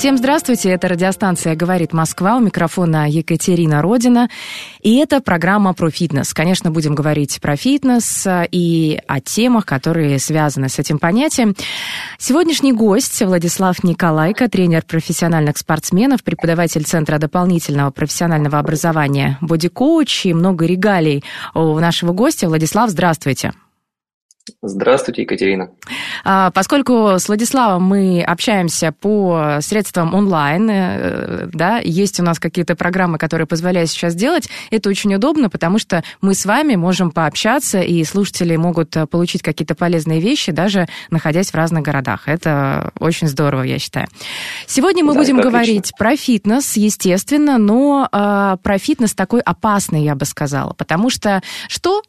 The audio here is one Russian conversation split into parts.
Всем здравствуйте, это радиостанция «Говорит Москва», у микрофона Екатерина Родина, и это программа про фитнес. Конечно, будем говорить про фитнес а, и о темах, которые связаны с этим понятием. Сегодняшний гость Владислав Николайко, тренер профессиональных спортсменов, преподаватель Центра дополнительного профессионального образования, бодикоуч и много регалий у нашего гостя. Владислав, здравствуйте. Здравствуйте, Екатерина. А, Поскольку с Владиславом мы общаемся по средствам онлайн, э, да, есть у нас какие-то программы, которые позволяют сейчас делать, это очень удобно, потому что мы с вами можем пообщаться, и слушатели могут э, получить какие-то полезные вещи, даже находясь в разных городах. Это очень здорово, я считаю. Сегодня мы Да, будем это отлично. говорить про фитнес, естественно, но а, про фитнес такой опасный, я бы сказала, потому что что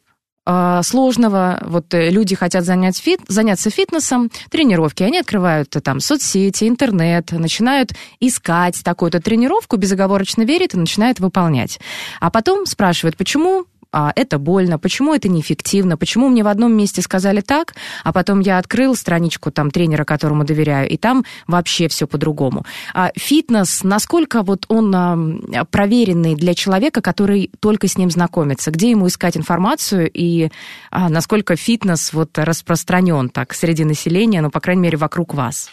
сложного. Вот э, люди хотят занять фит, заняться фитнесом, тренировки. Они открывают э, там соцсети, интернет, начинают искать такую-то тренировку, безоговорочно верят и начинают выполнять. А потом спрашивают, почему а, это больно, почему это неэффективно, почему мне в одном месте сказали так, а потом я открыл страничку там тренера, которому доверяю, и там вообще все по-другому. А фитнес, насколько вот он а, проверенный для человека, который только с ним знакомится, где ему искать информацию и а, насколько фитнес вот распространен так среди населения, ну, по крайней мере, вокруг вас?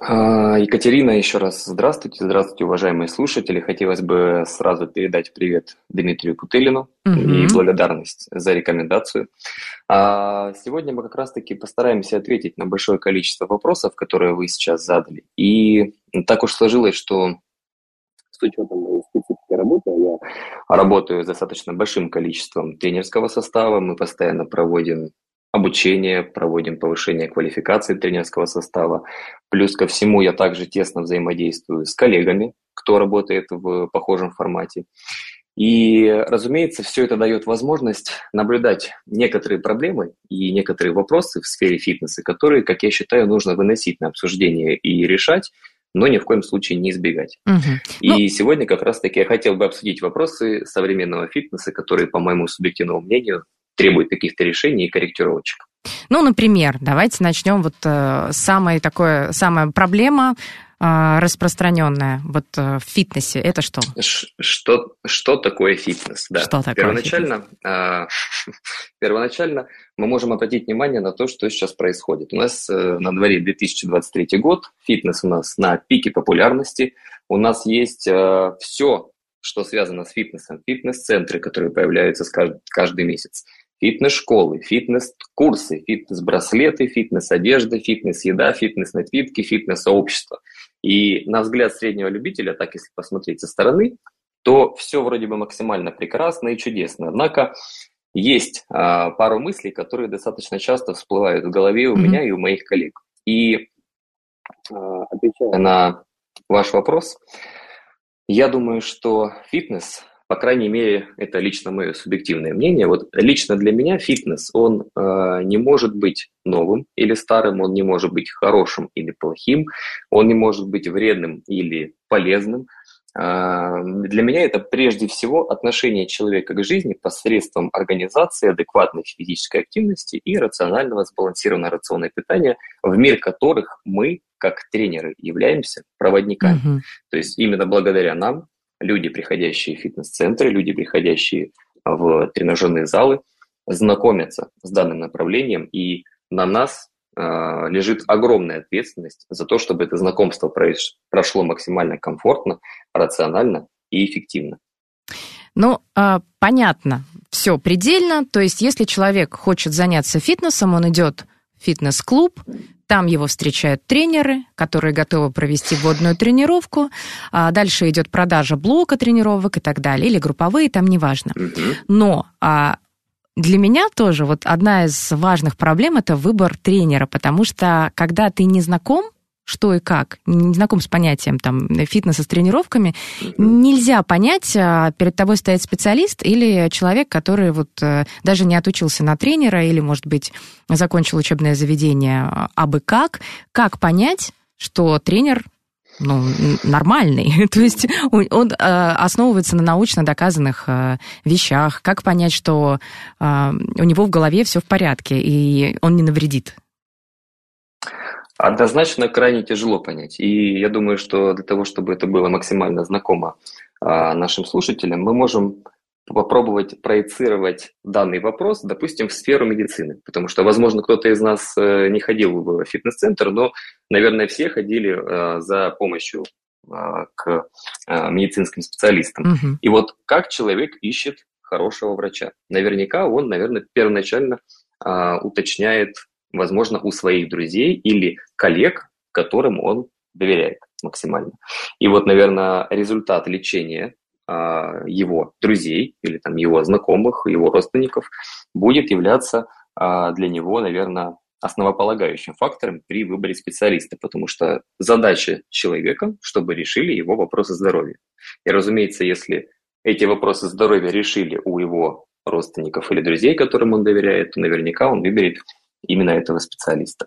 А, Екатерина, еще раз здравствуйте. Здравствуйте, уважаемые слушатели. Хотелось бы сразу передать привет Дмитрию Путылину Мгм. и благодарность за рекомендацию. А, Сегодня мы как раз-таки постараемся ответить на большое количество вопросов, которые вы сейчас задали. И так уж сложилось, что с учетом моей специфики работы, я работаю с достаточно большим количеством тренерского состава, мы постоянно проводим обучение, проводим повышение квалификации тренерского состава. Плюс ко всему я также тесно взаимодействую с коллегами, кто работает в похожем формате. И, разумеется, все это дает возможность наблюдать некоторые проблемы и некоторые вопросы в сфере фитнеса, которые, как я считаю, нужно выносить на обсуждение и решать, но ни в коем случае не избегать. Мгм. И сегодня как раз-таки я хотел бы обсудить вопросы современного фитнеса, которые, по моему субъективному мнению, требуют каких-то решений и корректировочек. Ну, например, давайте начнем вот э, самая такое, самая проблема э, распространенная вот э, в фитнесе. Это что? Что, что такое фитнес? Да. Что такое первоначально, а, первоначально мы можем обратить внимание на то, что сейчас происходит. У нас э, на дворе 2023 год, фитнес у нас на пике популярности, у нас есть все, что связано с фитнесом, фитнес-центры, которые появляются каждый месяц, фитнес-школы, фитнес-курсы, фитнес-браслеты, фитнес-одежда, фитнес-еда, фитнес-напитки, фитнес-сообщество. И на взгляд среднего любителя, так если посмотреть со стороны, то все вроде бы максимально прекрасно и чудесно. Однако есть а, пару мыслей, которые достаточно часто всплывают в голове у Мгм. меня и у моих коллег. И а, отвечая на ваш вопрос, я думаю, что фитнес, по крайней мере, это лично мое субъективное мнение, вот лично для меня фитнес, он э, не может быть новым или старым, он не может быть хорошим или плохим, он не может быть вредным или полезным. А, Для меня это прежде всего отношение человека к жизни посредством организации адекватной физической активности и рационального сбалансированного рациона питания, в мир которых мы, как тренеры, являемся проводниками. Мгм. То есть именно благодаря нам люди, приходящие в фитнес-центры, люди, приходящие в тренажерные залы, знакомятся с данным направлением, и на нас а, лежит огромная ответственность за то, чтобы это знакомство прошло максимально комфортно, рационально и эффективно. Ну, а, понятно, все предельно. То есть, если человек хочет заняться фитнесом, он идет в фитнес-клуб, там его встречают тренеры, которые готовы провести вводную тренировку. А дальше идет продажа блока тренировок и так далее, или групповые, там неважно. Но а, для меня тоже вот одна из важных проблем это выбор тренера, потому что когда ты не знаком что и как, не знаком с понятием там фитнеса с тренировками, нельзя понять, а, перед тобой стоит специалист или человек, который вот э, даже не отучился на тренера или, может быть, закончил учебное заведение, а бы как, как понять, что тренер ну, нормальный. То есть он, э, основывается на научно доказанных э, вещах. Как понять, что у него в голове все в порядке, и он не навредит? Однозначно крайне тяжело понять. И я думаю, что для того, чтобы это было максимально знакомо а, нашим слушателям, мы можем попробовать проецировать данный вопрос, допустим, в сферу медицины. Потому что, возможно, кто-то из нас э, не ходил в фитнес-центр, но, наверное, все ходили э, за помощью э, к медицинским специалистам. Угу. И вот как человек ищет хорошего врача? Наверняка он, наверное, первоначально уточняет, возможно, у своих друзей или коллег, которым он доверяет максимально. И вот, наверное, результат лечения а, его друзей или там его знакомых, его родственников будет являться а, для него, наверное, основополагающим фактором при выборе специалиста, потому что задача человека, чтобы решили его вопросы здоровья. И, разумеется, если эти вопросы здоровья решили у его родственников или друзей, которым он доверяет, то наверняка он выберет именно этого специалиста.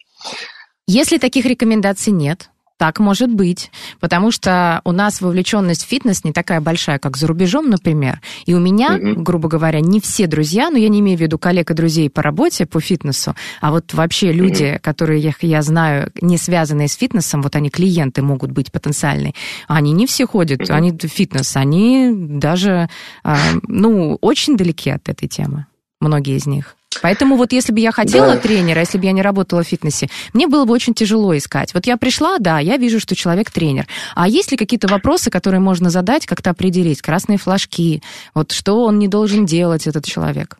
Если таких рекомендаций нет, так может быть, потому что у нас вовлеченность в фитнес не такая большая, как за рубежом, например. И у меня, mm-hmm. грубо говоря, не все друзья, но я не имею в виду коллег и друзей по работе, по фитнесу, а вот вообще люди, mm-hmm. которые я знаю, не связанные с фитнесом, вот они клиенты могут быть потенциальные, они не все ходят, mm-hmm. они в фитнес, они даже, а, ну, очень далеки от этой темы, многие из них. Поэтому вот если бы я хотела да. тренера, если бы я не работала в фитнесе, мне было бы очень тяжело искать. Вот я пришла, да, я вижу, что человек тренер. А есть ли какие-то вопросы, которые можно задать, как-то определить? Красные флажки, вот что он не должен делать, этот человек?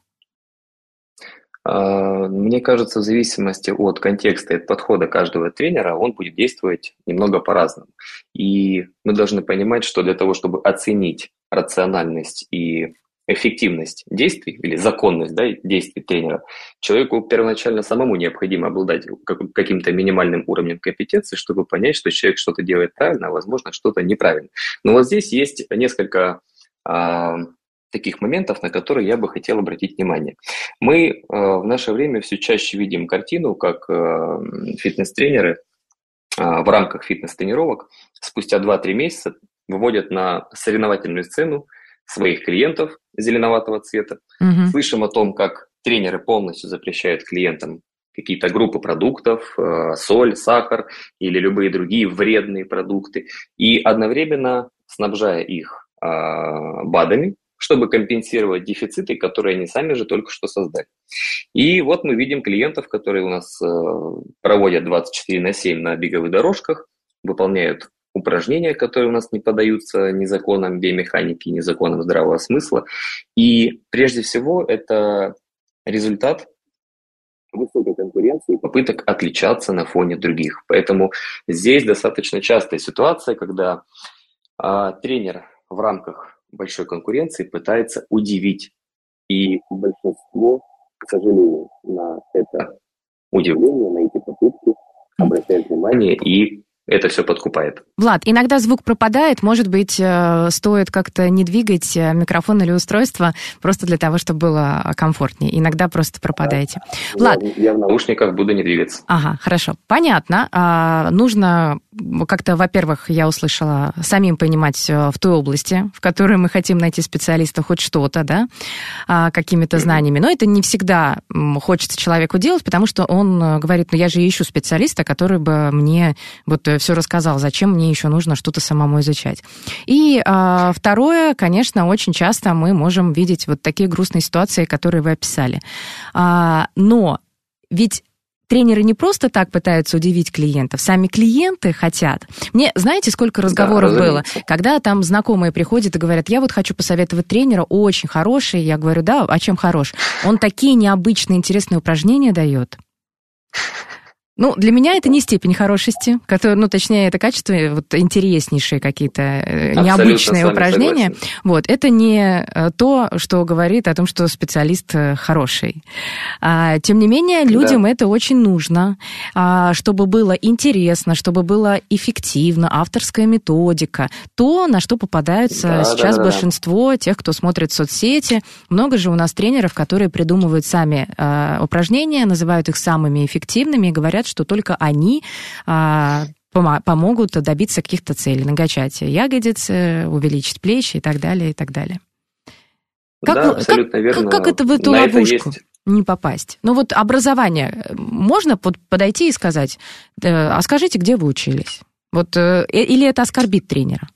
А, мне кажется, в зависимости от контекста и от подхода каждого тренера, он будет действовать немного по-разному. И мы должны понимать, что для того, чтобы оценить рациональность и эффективность действий или законность да, действий тренера, человеку первоначально самому необходимо обладать каким-то минимальным уровнем компетенции, чтобы понять, что человек что-то делает правильно, а возможно что-то неправильно. Но вот здесь есть несколько а, таких моментов, на которые я бы хотел обратить внимание. Мы а, в наше время все чаще видим картину, как а, фитнес-тренеры а, в рамках фитнес-тренировок спустя 2-3 месяца выводят на соревновательную сцену своих клиентов зеленоватого цвета. Угу. Слышим о том, как тренеры полностью запрещают клиентам какие-то группы продуктов, э, соль, сахар или любые другие вредные продукты, и одновременно снабжая их э, БАДами, чтобы компенсировать дефициты, которые они сами же только что создали. И вот мы видим клиентов, которые у нас э, проводят 24 на 7 на беговых дорожках, выполняют упражнения, которые у нас не поддаются ни законам биомеханики, ни законам здравого смысла. И прежде всего это результат высокой конкуренции и попыток отличаться на фоне других. Поэтому здесь достаточно частая ситуация, когда а, тренер в рамках большой конкуренции пытается удивить. И большинство, к сожалению, на это удивление, на эти попытки обращает внимание и это все подкупает. Влад, иногда звук пропадает, может быть, э, стоит как-то не двигать э, микрофон или устройство просто для того, чтобы было комфортнее. Иногда просто пропадаете. Да. Влад. Я, я в наушниках буду не двигаться. Ага, хорошо. Понятно. А, нужно как-то, во-первых, я услышала, самим понимать э, в той области, в которой мы хотим найти специалиста хоть что-то, да, а, какими-то знаниями. Но это не всегда хочется человеку делать, потому что он говорит, ну я же ищу специалиста, который бы мне вот все рассказал, зачем мне еще нужно что-то самому изучать. И а, второе, конечно, очень часто мы можем видеть вот такие грустные ситуации, которые вы описали. А, но ведь тренеры не просто так пытаются удивить клиентов, сами клиенты хотят. Мне, знаете, сколько разговоров да, было, когда там знакомые приходят и говорят, я вот хочу посоветовать тренера, очень хороший. Я говорю, да, а чем хорош? Он такие необычные, интересные упражнения дает. Ну, для меня это не степень хорошести, который, ну, точнее, это качество, вот интереснейшие какие-то э, необычные упражнения. Согласен. Вот, это не э, то, что говорит о том, что специалист э, хороший. А, тем не менее, людям да. это очень нужно, а, чтобы было интересно, чтобы было эффективно, авторская методика, то, на что попадаются да, сейчас да, да, большинство да. тех, кто смотрит соцсети. Много же у нас тренеров, которые придумывают сами а, упражнения, называют их самыми эффективными и говорят, что только они а, помогут добиться каких-то целей, накачать ягодицы, увеличить плечи и так далее, и так далее. Как, да, абсолютно как, верно. Как, как это в эту На ловушку это не попасть? Ну вот образование, можно под, подойти и сказать, э, а скажите, где вы учились? Вот, э, или это оскорбит тренера?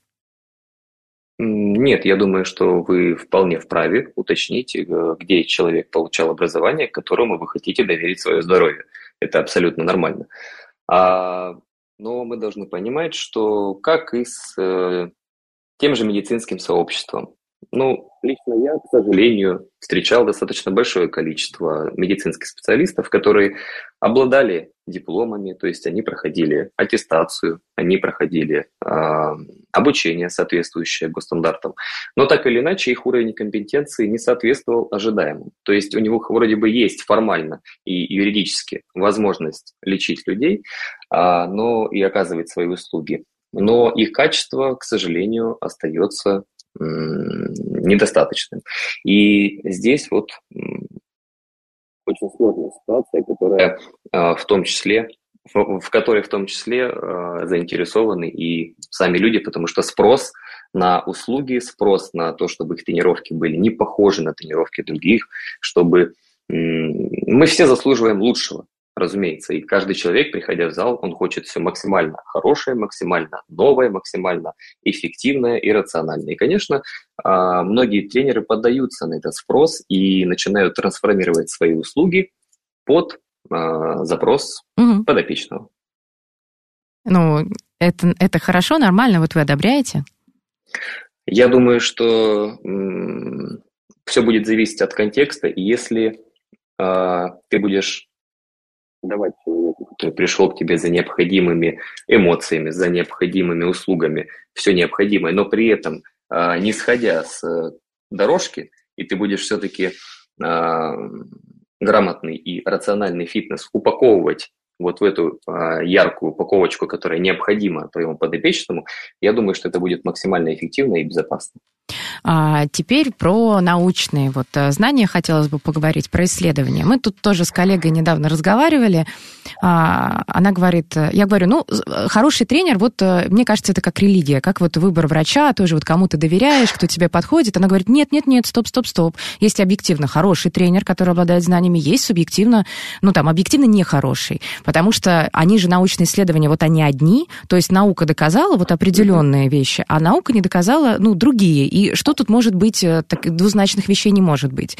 Нет, я думаю, что вы вполне вправе уточнить, э, где человек получал образование, которому вы хотите доверить свое здоровье. Это абсолютно нормально. А, но мы должны понимать, что как и с э, тем же медицинским сообществом. Ну, лично я, к сожалению, встречал достаточно большое количество медицинских специалистов, которые обладали дипломами, то есть они проходили аттестацию, они проходили э, обучение, соответствующее госстандартам, но так или иначе их уровень компетенции не соответствовал ожидаемому. То есть у него вроде бы есть формально и юридически возможность лечить людей, э, но и оказывать свои услуги. Но их качество, к сожалению, остается недостаточным. И здесь вот очень сложная ситуация, которая а, в том числе в которой в том числе а, заинтересованы и сами люди, потому что спрос на услуги, спрос на то, чтобы их тренировки были не похожи на тренировки других, чтобы мы все заслуживаем лучшего разумеется. И каждый человек, приходя в зал, он хочет все максимально хорошее, максимально новое, максимально эффективное и рациональное. И, конечно, а, многие тренеры поддаются на этот спрос и начинают трансформировать свои услуги под а, запрос угу. подопечного. Ну, это, это хорошо, нормально, вот вы одобряете? Я думаю, что все будет зависеть от контекста, и если э, ты будешь давать человеку, который пришел к тебе за необходимыми эмоциями, за необходимыми услугами, все необходимое, но при этом а, не сходя с э, дорожки, и ты будешь все-таки а, грамотный и рациональный фитнес упаковывать вот в эту а, яркую упаковочку, которая необходима твоему подопечному, я думаю, что это будет максимально эффективно и безопасно. А теперь про научные вот э, знания хотелось бы поговорить, про исследования. Мы тут тоже с коллегой недавно разговаривали. А, она говорит, э, я говорю, ну, э, хороший тренер, вот мне кажется, это как религия, как вот выбор врача, тоже вот кому ты доверяешь, кто тебе подходит. Она говорит, нет, нет, нет, стоп, стоп, стоп. Есть объективно хороший тренер, который обладает знаниями, есть субъективно, ну там, объективно нехороший, потому что они же научные исследования, вот они одни, то есть наука доказала вот определенные вещи, а наука не доказала, ну, другие. И что тут может быть, э, так, двузначных вещей не может быть.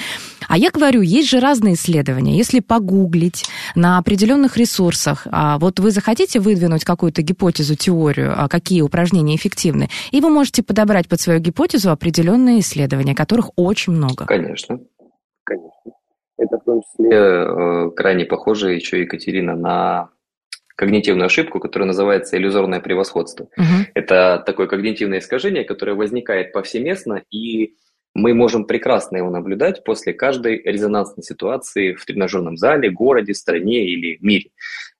А я говорю, есть же разные исследования. Если погуглить на определенных ресурсах, а вот вы захотите выдвинуть какую-то гипотезу, теорию, а какие упражнения эффективны, и вы можете подобрать под свою гипотезу определенные исследования, которых очень много. Конечно, конечно. Это в том числе э, крайне похоже еще, Екатерина, на когнитивную ошибку, которая называется иллюзорное превосходство. Uh-huh. Это такое когнитивное искажение, которое возникает повсеместно, и мы можем прекрасно его наблюдать после каждой резонансной ситуации в тренажерном зале, городе, стране или мире.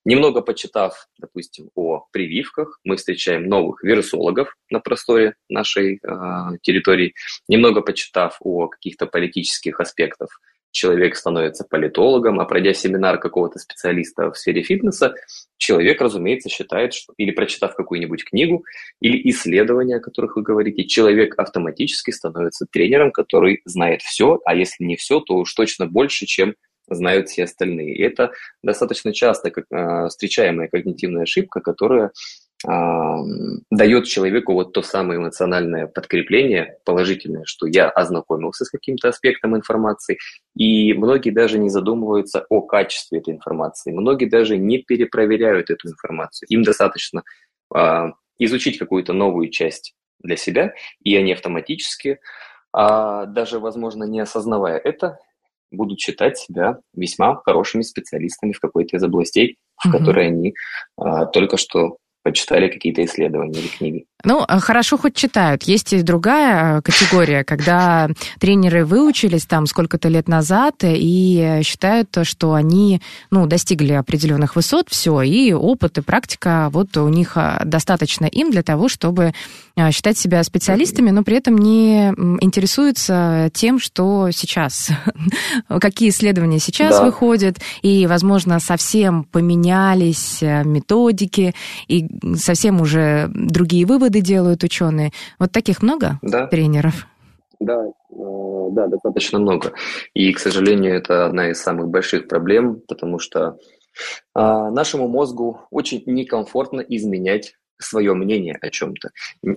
Немного почитав, допустим, о прививках, мы встречаем новых вирусологов на просторе нашей э, территории. Немного почитав о каких-то политических аспектах, человек становится политологом, а пройдя семинар какого-то специалиста в сфере фитнеса, человек, разумеется, считает, что или прочитав какую-нибудь книгу, или исследования, о которых вы говорите, человек автоматически становится тренером, который знает все, а если не все, то уж точно больше, чем знают все остальные. И это достаточно часто как, э, встречаемая когнитивная ошибка, которая дает человеку вот то самое эмоциональное подкрепление положительное, что я ознакомился с каким-то аспектом информации, и многие даже не задумываются о качестве этой информации, многие даже не перепроверяют эту информацию. Им достаточно а, изучить какую-то новую часть для себя, и они автоматически, а, даже, возможно, не осознавая это, будут считать себя весьма хорошими специалистами в какой-то из областей, в угу. которой они а, только что почитали какие-то исследования или книги. Ну, э, хорошо хоть читают. Есть и другая э, категория, когда тренеры выучились там сколько-то лет назад и считают, что они, ну, достигли определенных высот, все, и опыт и практика вот у них э, достаточно им для того, чтобы считать себя специалистами, но при этом не интересуются тем, что сейчас, какие исследования сейчас да. выходят, и, возможно, совсем поменялись методики, и совсем уже другие выводы выводы делают ученые. Вот таких много да. тренеров? Да, э, да, достаточно много. И, к сожалению, это одна из самых больших проблем, потому что а, нашему мозгу очень некомфортно изменять свое мнение о чем-то.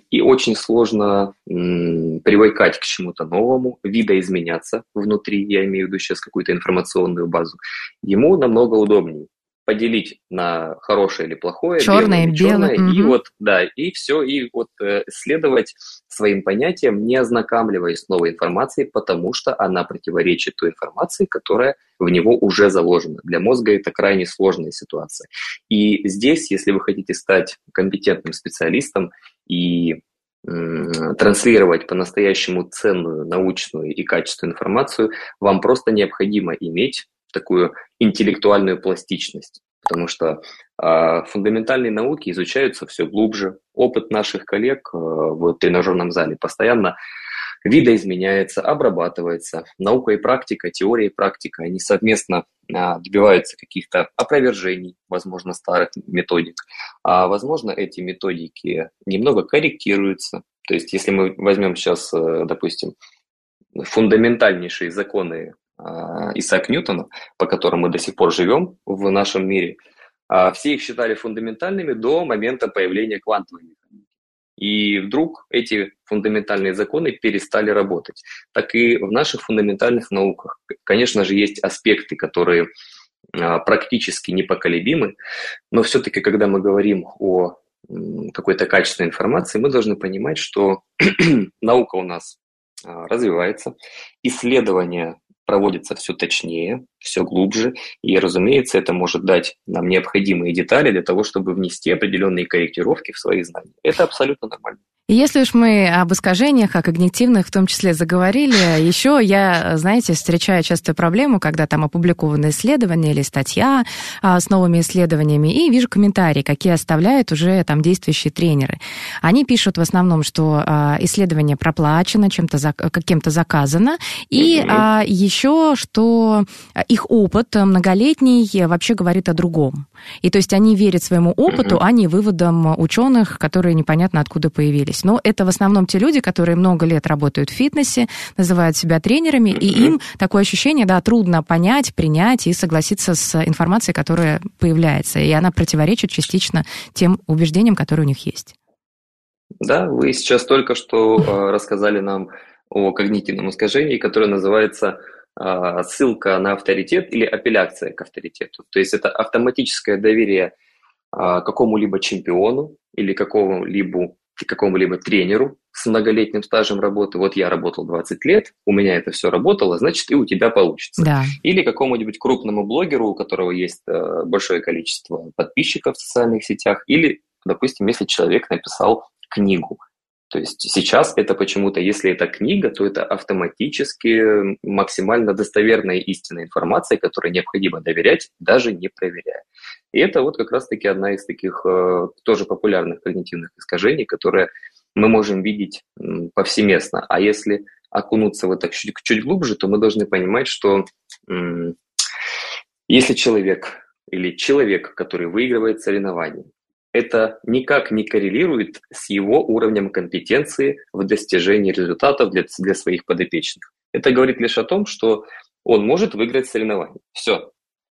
И очень сложно м, привыкать к чему-то новому, видоизменяться внутри, я имею в виду сейчас какую-то информационную базу. Ему намного удобнее поделить на хорошее или плохое, черное, белое, черное, белое. и вот, да, и все, и вот э, следовать своим понятиям, не ознакомливаясь с новой информацией, потому что она противоречит той информации, которая в него уже заложена. Для мозга это крайне сложная ситуация. И здесь, если вы хотите стать компетентным специалистом и транслировать по-настоящему ценную, научную и качественную информацию, вам просто необходимо иметь такую интеллектуальную пластичность, потому что э, фундаментальные науки изучаются все глубже. Опыт наших коллег э, в тренажерном зале постоянно видоизменяется, обрабатывается. Наука и практика, теория и практика, они совместно а, добиваются каких-то опровержений, возможно, старых методик. А возможно, эти методики немного корректируются. То есть, если мы возьмем сейчас, э, допустим, фундаментальнейшие законы Исаак Ньютона, по которым мы до сих пор живем в нашем мире, а, все их считали фундаментальными до момента появления квантовой механики. И вдруг эти фундаментальные законы перестали работать. Так и в наших фундаментальных науках, конечно же, есть аспекты, которые а, практически непоколебимы, но все-таки, когда мы говорим о какой-то качественной информации, мы должны понимать, что наука у нас развивается, исследования проводится все точнее, все глубже, и, разумеется, это может дать нам необходимые детали для того, чтобы внести определенные корректировки в свои знания. Это абсолютно нормально. Если уж мы об искажениях, о когнитивных в том числе заговорили, еще я, знаете, встречаю часто проблему, когда там опубликованы исследования или статья а, с новыми исследованиями, и вижу комментарии, какие оставляют уже там действующие тренеры. Они пишут в основном, что а, исследование проплачено, чем-то за, каким-то заказано, и а, еще, что их опыт многолетний вообще говорит о другом. И то есть они верят своему опыту, а не выводам ученых, которые непонятно откуда появились есть. Но это в основном те люди, которые много лет работают в фитнесе, называют себя тренерами, и им такое ощущение, да, трудно понять, принять и согласиться с информацией, которая появляется. И она противоречит частично тем убеждениям, которые у них есть. Да, вы сейчас только что э, рассказали нам о когнитивном искажении, которое называется э, ссылка на авторитет или апелляция к авторитету. То есть это автоматическое доверие э, какому-либо чемпиону или какому-либо какому-либо тренеру с многолетним стажем работы, вот я работал 20 лет, у меня это все работало, значит и у тебя получится. Да. Или какому-нибудь крупному блогеру, у которого есть э, большое количество подписчиков в социальных сетях, или, допустим, если человек написал книгу, то есть сейчас это почему-то, если это книга, то это автоматически максимально достоверная истинная информация, которой необходимо доверять, даже не проверяя. И это вот как раз-таки одна из таких э, тоже популярных когнитивных искажений, которые мы можем видеть повсеместно. А если окунуться вот так чуть, чуть глубже, то мы должны понимать, что если человек или человек, который выигрывает соревнования, это никак не коррелирует с его уровнем компетенции в достижении результатов для, для своих подопечных. Это говорит лишь о том, что он может выиграть соревнования. Все.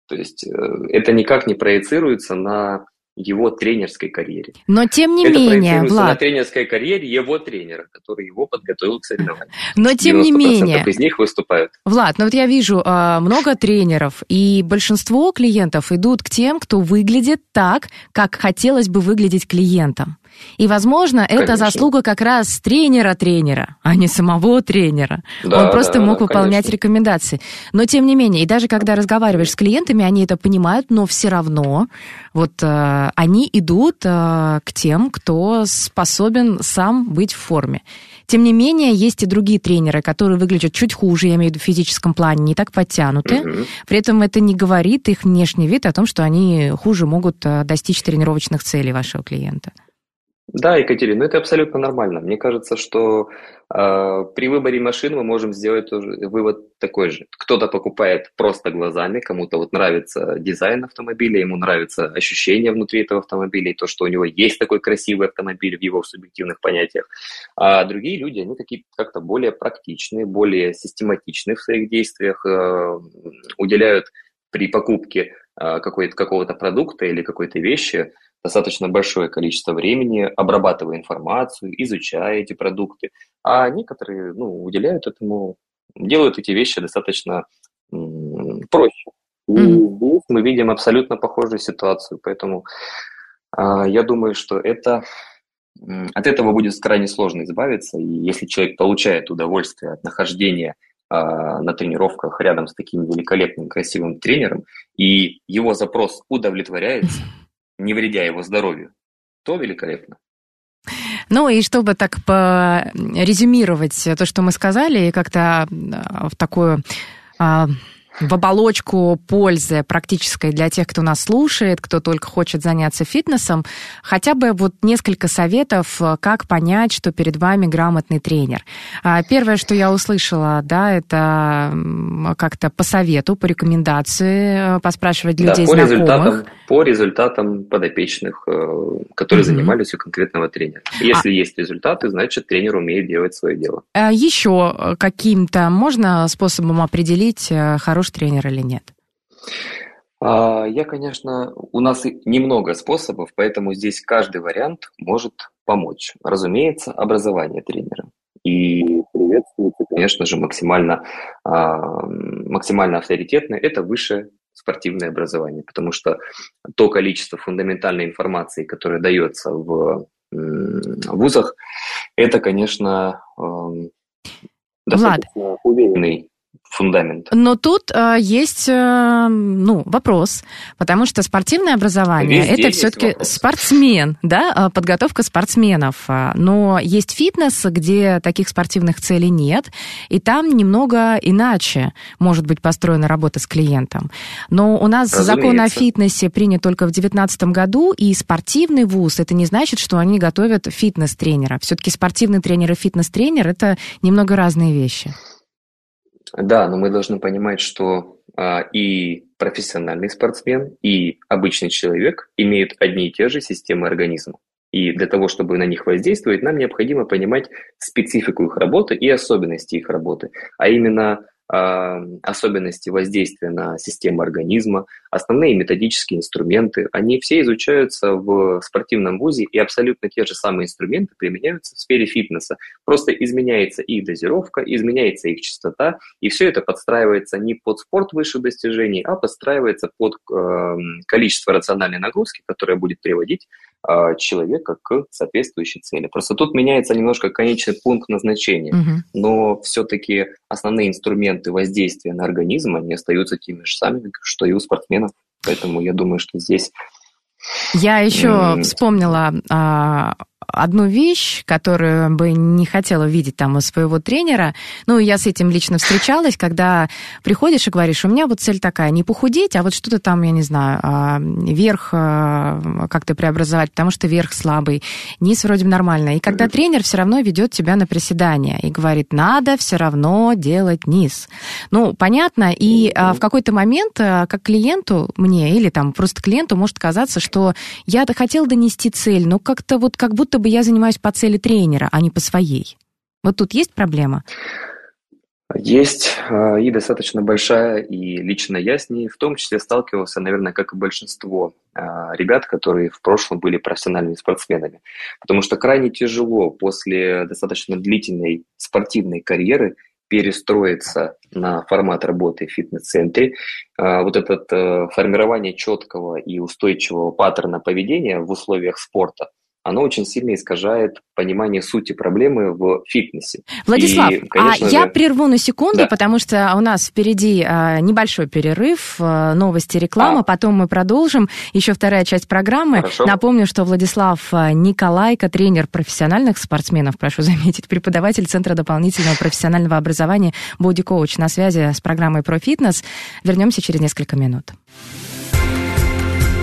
То есть э, это никак не проецируется на его тренерской карьере. Но тем не это менее, Влад... на тренерской карьере его тренера, который его подготовил к соревнованиям. Но тем не менее... из них выступают. Влад, ну вот я вижу а, много тренеров, и большинство клиентов идут к тем, кто выглядит так, как хотелось бы выглядеть клиентам. И, возможно, Конечно. это заслуга как раз тренера-тренера, а не самого тренера. Да, Он просто да, мог да, выполнять конечно. рекомендации. Но, тем не менее, и даже когда разговариваешь с клиентами, они это понимают, но все равно вот э, они идут э, к тем, кто способен сам быть в форме. Тем не менее, есть и другие тренеры, которые выглядят чуть хуже, я имею в виду в физическом плане, не так подтянуты. Угу. При этом это не говорит их внешний вид о том, что они хуже могут э, достичь тренировочных целей вашего клиента. Да, Екатерина, ну это абсолютно нормально. Мне кажется, что э, при выборе машин мы можем сделать тоже вывод такой же. Кто-то покупает просто глазами, кому-то вот нравится дизайн автомобиля, ему нравится ощущение внутри этого автомобиля, и то, что у него есть такой красивый автомобиль в его субъективных понятиях. А другие люди, они такие как-то более практичные, более систематичные в своих действиях, э, уделяют при покупке какого-то продукта или какой-то вещи достаточно большое количество времени, обрабатывая информацию, изучая эти продукты, а некоторые ну, уделяют этому, делают эти вещи достаточно проще. И здесь мы видим абсолютно похожую ситуацию, поэтому а, я думаю, что это от этого будет крайне сложно избавиться, и если человек получает удовольствие от нахождения на тренировках рядом с таким великолепным, красивым тренером, и его запрос удовлетворяется, не вредя его здоровью, то великолепно. Ну и чтобы так резюмировать то, что мы сказали, и как-то а, в такую а, в оболочку пользы практической для тех, кто нас слушает, кто только хочет заняться фитнесом, хотя бы вот несколько советов, как понять, что перед вами грамотный тренер. А, первое, что я услышала, да, это как-то по совету, по рекомендации, э, поспрашивать людей да, по знакомых. Результатам, по результатам подопечных, э, которые mm-hmm. занимались у конкретного тренера. Если а... есть результаты, значит тренер умеет делать свое дело. А еще каким-то можно способом определить, э, хороший тренер или нет? А, я, конечно, у нас немного способов, поэтому здесь каждый вариант может помочь. Разумеется, образование тренера. И приветствуется, конечно же, максимально, а, максимально авторитетное – это высшее спортивное образование, потому что то количество фундаментальной информации, которое дается в вузах, это, конечно, достаточно Влад. уверенный фундамент. Но тут э, есть э, ну, вопрос, потому что спортивное образование Везде это все-таки спортсмен, да, э, подготовка спортсменов. Э, но есть фитнес, где таких спортивных целей нет, и там немного иначе может быть построена работа с клиентом. Но у нас Разумеется. закон о фитнесе принят только в 2019 году, и спортивный вуз это не значит, что они готовят фитнес-тренера. Все-таки спортивный тренер и фитнес-тренер это немного разные вещи. Да, но мы должны понимать, что а, и профессиональный спортсмен, и обычный человек имеют одни и те же системы организма. И для того, чтобы на них воздействовать, нам необходимо понимать специфику их работы и особенности их работы, а именно особенности воздействия на систему организма, основные методические инструменты, они все изучаются в спортивном вузе, и абсолютно те же самые инструменты применяются в сфере фитнеса. Просто изменяется их дозировка, изменяется их частота, и все это подстраивается не под спорт выше достижений, а подстраивается под э, количество рациональной нагрузки, которая будет приводить человека к соответствующей цели. Просто тут меняется немножко конечный пункт назначения, угу. но все-таки основные инструменты воздействия на организм, они остаются теми же самыми, что и у спортсменов. Поэтому я думаю, что здесь... Я еще вспомнила а, одну вещь, которую бы не хотела видеть там у своего тренера. Ну, я с этим лично встречалась, когда приходишь и говоришь, у меня вот цель такая, не похудеть, а вот что-то там, я не знаю, а, верх а, как-то преобразовать, потому что верх слабый, низ вроде бы нормально. И когда тренер все равно ведет тебя на приседания и говорит, надо все равно делать низ. Ну, понятно, и а, в какой-то момент как клиенту мне или там просто клиенту может казаться, что я-то хотел донести цель, но как-то вот как будто бы я занимаюсь по цели тренера, а не по своей. Вот тут есть проблема? Есть, а, и достаточно большая, и лично я с ней в том числе сталкивался, наверное, как и большинство а, ребят, которые в прошлом были профессиональными спортсменами. Потому что крайне тяжело после достаточно длительной спортивной карьеры перестроиться на формат работы в фитнес-центре. А, вот это э, формирование четкого и устойчивого паттерна поведения в условиях спорта – оно очень сильно искажает понимание сути проблемы в фитнесе. Владислав, И, а же... я прерву на секунду, да. потому что у нас впереди а, небольшой перерыв, а, новости, реклама, а. потом мы продолжим. Еще вторая часть программы. Хорошо. Напомню, что Владислав Николайко, тренер профессиональных спортсменов, прошу заметить, преподаватель Центра дополнительного профессионального образования Body Coach на связи с программой про фитнес. Вернемся через несколько минут.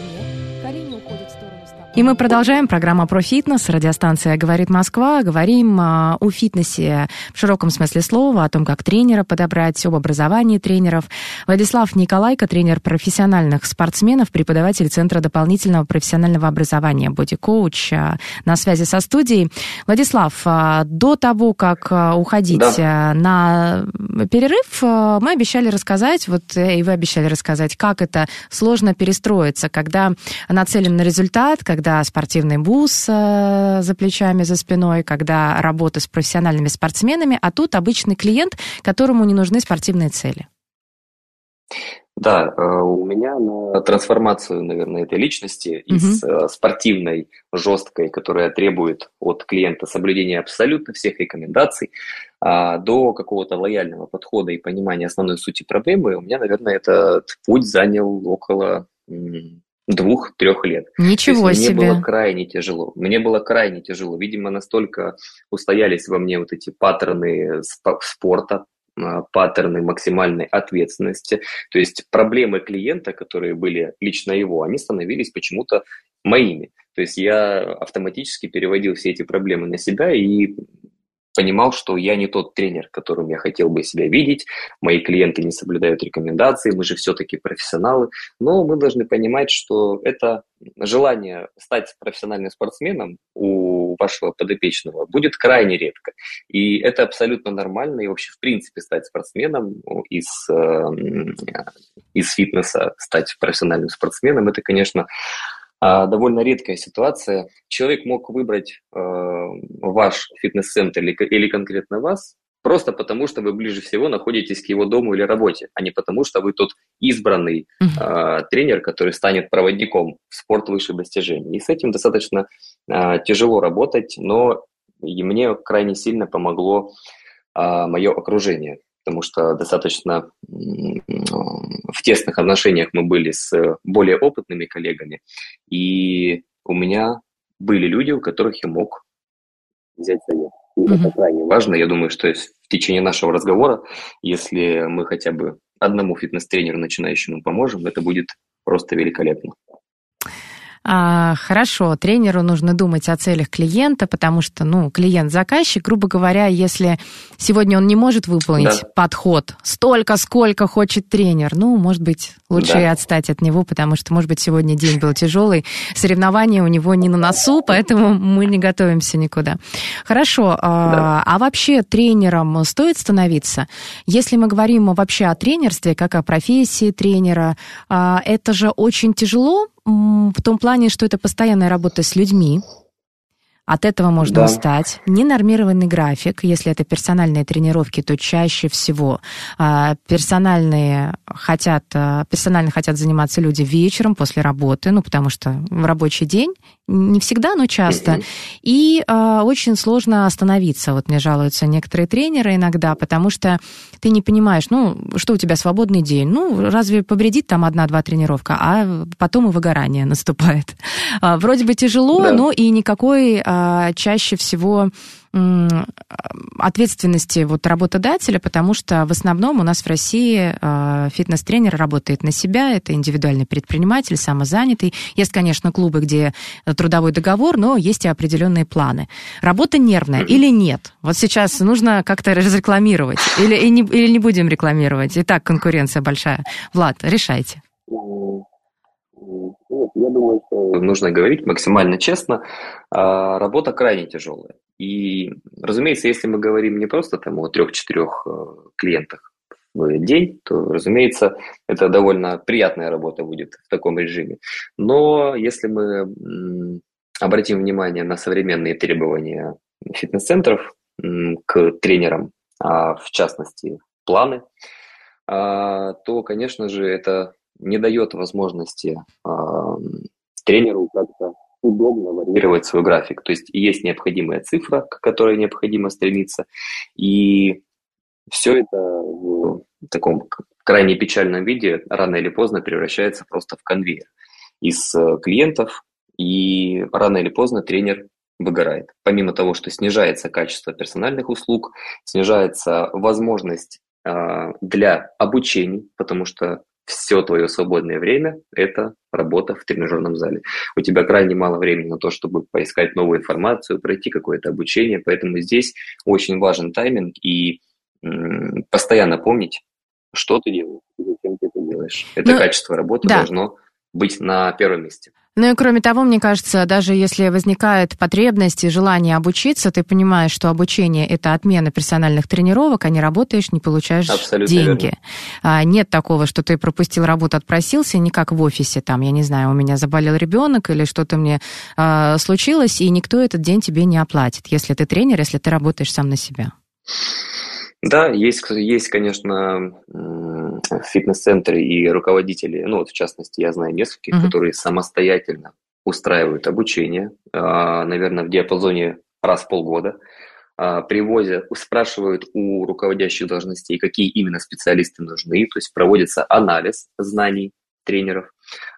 спине. Колени уходят в сторону и мы продолжаем. Программа про фитнес. Радиостанция «Говорит Москва». Говорим а, о фитнесе в широком смысле слова, о том, как тренера подобрать, об образовании тренеров. Владислав Николайко, тренер профессиональных спортсменов, преподаватель Центра дополнительного профессионального образования «Боди-коуч» а, на связи со студией. Владислав, а, до того, как уходить да. на перерыв, мы обещали рассказать, вот э, и вы обещали рассказать, как это сложно перестроиться, когда нацелен на результат, когда когда спортивный бус э, за плечами, за спиной, когда работа с профессиональными спортсменами, а тут обычный клиент, которому не нужны спортивные цели. Да, э, у меня на трансформацию, наверное, этой личности из угу. спортивной, жесткой, которая требует от клиента соблюдения абсолютно всех рекомендаций, а, до какого-то лояльного подхода и понимания основной сути проблемы, у меня, наверное, этот путь занял около двух-трех лет. Ничего мне себе. Мне было крайне тяжело. Мне было крайне тяжело. Видимо, настолько устоялись во мне вот эти паттерны спорта, а, паттерны максимальной ответственности. То есть проблемы клиента, которые были лично его, они становились почему-то моими. То есть я автоматически переводил все эти проблемы на себя и понимал, что я не тот тренер, которым я хотел бы себя видеть, мои клиенты не соблюдают рекомендации, мы же все-таки профессионалы, но мы должны понимать, что это желание стать профессиональным спортсменом у вашего подопечного будет крайне редко. И это абсолютно нормально, и вообще в принципе стать спортсменом из, э, из фитнеса, стать профессиональным спортсменом, это, конечно, довольно редкая ситуация. Человек мог выбрать э, ваш фитнес-центр или, или конкретно вас просто потому, что вы ближе всего находитесь к его дому или работе, а не потому, что вы тот избранный э, тренер, который станет проводником в спорт высших достижений. И с этим достаточно э, тяжело работать, но и мне крайне сильно помогло э, мое окружение потому что достаточно в тесных отношениях мы были с более опытными коллегами, и у меня были люди, у которых я мог взять совет. И mm-hmm. это крайне важно. Я думаю, что в течение нашего разговора, если мы хотя бы одному фитнес-тренеру начинающему поможем, это будет просто великолепно. А, хорошо, тренеру нужно думать о целях клиента, потому что, ну, клиент-заказчик, грубо говоря, если сегодня он не может выполнить да. подход столько, сколько хочет тренер, ну, может быть, лучше да. и отстать от него, потому что, может быть, сегодня день был тяжелый, соревнования у него не на носу, поэтому мы не готовимся никуда. Хорошо, а, да. а вообще тренером стоит становиться? Если мы говорим вообще о тренерстве, как о профессии тренера, а, это же очень тяжело, в том плане, что это постоянная работа с людьми, от этого можно да. устать. Ненормированный график, если это персональные тренировки, то чаще всего э, персональные хотят, э, персонально хотят заниматься люди вечером после работы, ну, потому что в рабочий день, не всегда, но часто. И э, очень сложно остановиться. Вот мне жалуются некоторые тренеры иногда, потому что ты не понимаешь, ну, что у тебя свободный день? Ну, разве повредит там одна-два тренировка, а потом и выгорание наступает. Вроде бы тяжело, да. но и никакой а, чаще всего ответственности вот работодателя, потому что в основном у нас в России э, фитнес-тренер работает на себя, это индивидуальный предприниматель, самозанятый. Есть, конечно, клубы, где трудовой договор, но есть и определенные планы. Работа нервная или нет? Вот сейчас нужно как-то разрекламировать или, или, не, будем рекламировать? И так конкуренция большая. Влад, решайте. Я думаю, что нужно говорить максимально честно. А, работа крайне тяжелая. И, разумеется, если мы говорим не просто там о трех-четырех э, клиентах в день, то, разумеется, это довольно приятная работа будет в таком режиме. Но если мы обратим внимание на современные требования фитнес-центров к тренерам, а в частности планы, а, то, конечно же, это не дает возможности а, тренеру как-то удобно варьировать свой график. То есть есть необходимая цифра, к которой необходимо стремиться, и все это в таком крайне печальном виде рано или поздно превращается просто в конвейер из э, клиентов, и рано или поздно тренер выгорает. Помимо того, что снижается качество персональных услуг, снижается возможность э, для обучения, потому что все твое свободное время – это работа в тренажерном зале. У тебя крайне мало времени на то, чтобы поискать новую информацию, пройти какое-то обучение, поэтому здесь очень важен тайминг и постоянно помнить, что ты делаешь, зачем ты это делаешь. Это ну, качество работы да. должно быть на первом месте. Ну и кроме того, мне кажется, даже если возникает потребность и желание обучиться, ты понимаешь, что обучение это отмена персональных тренировок, а не работаешь, не получаешь Абсолютно деньги. А, нет такого, что ты пропустил работу, отпросился, не как в офисе, там, я не знаю, у меня заболел ребенок или что-то мне а, случилось, и никто этот день тебе не оплатит, если ты тренер, если ты работаешь сам на себя. Да, есть, есть, конечно, фитнес-центры и руководители, ну вот в частности я знаю нескольких, mm-hmm. которые самостоятельно устраивают обучение, а, наверное, в диапазоне раз в полгода, а, привозят, спрашивают у руководящих должностей, какие именно специалисты нужны, то есть проводится анализ знаний тренеров,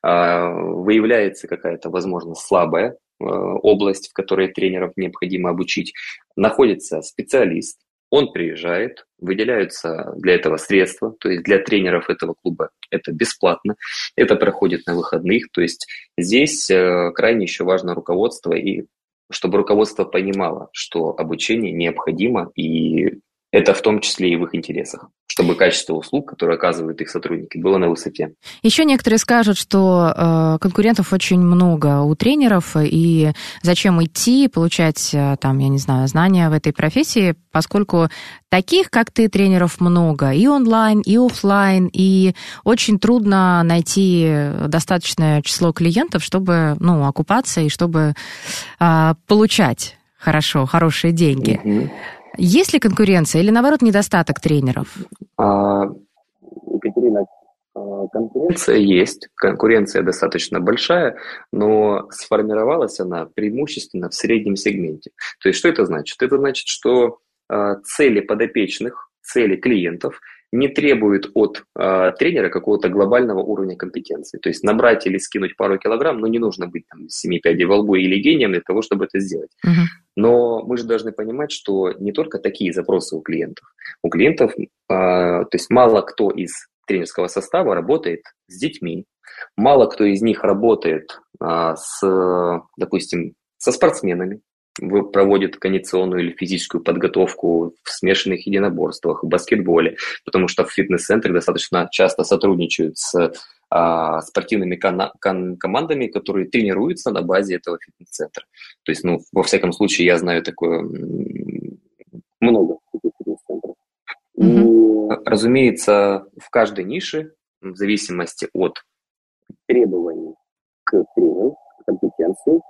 а, выявляется какая-то, возможно, слабая область, в которой тренеров необходимо обучить, находится специалист, он приезжает, выделяются для этого средства, то есть для тренеров этого клуба это бесплатно, это проходит на выходных, то есть здесь э, крайне еще важно руководство и чтобы руководство понимало, что обучение необходимо и это в том числе и в их интересах чтобы качество услуг, которые оказывают их сотрудники, было на высоте. Еще некоторые скажут, что э, конкурентов очень много у тренеров, и зачем идти, получать э, там, я не знаю, знания в этой профессии, поскольку таких, как ты, тренеров много, и онлайн, и офлайн, и очень трудно найти достаточное число клиентов, чтобы, ну, окупаться и чтобы э, получать хорошо, хорошие деньги. Угу. Есть ли конкуренция или, наоборот, недостаток тренеров? А, Екатерина, а, конкуренция есть, конкуренция достаточно большая, но сформировалась она преимущественно в среднем сегменте. То есть что это значит? Это значит, что а, цели подопечных, цели клиентов не требуют от э, тренера какого-то глобального уровня компетенции. То есть набрать или скинуть пару килограмм, ну, не нужно быть там семи пядей во лбу или гением для того, чтобы это сделать. Uh-huh. Но мы же должны понимать, что не только такие запросы у клиентов. У клиентов, э, то есть мало кто из тренерского состава работает с детьми, мало кто из них работает э, с, допустим, со спортсменами, проводит кондиционную или физическую подготовку в смешанных единоборствах, в баскетболе, потому что в фитнес-центре достаточно часто сотрудничают с а, спортивными кон- кон- командами, которые тренируются на базе этого фитнес-центра. То есть, ну, во всяком случае, я знаю такое много фитнес-центров. Mm-hmm. И, разумеется, в каждой нише, в зависимости от требований к тренеру, компетенции,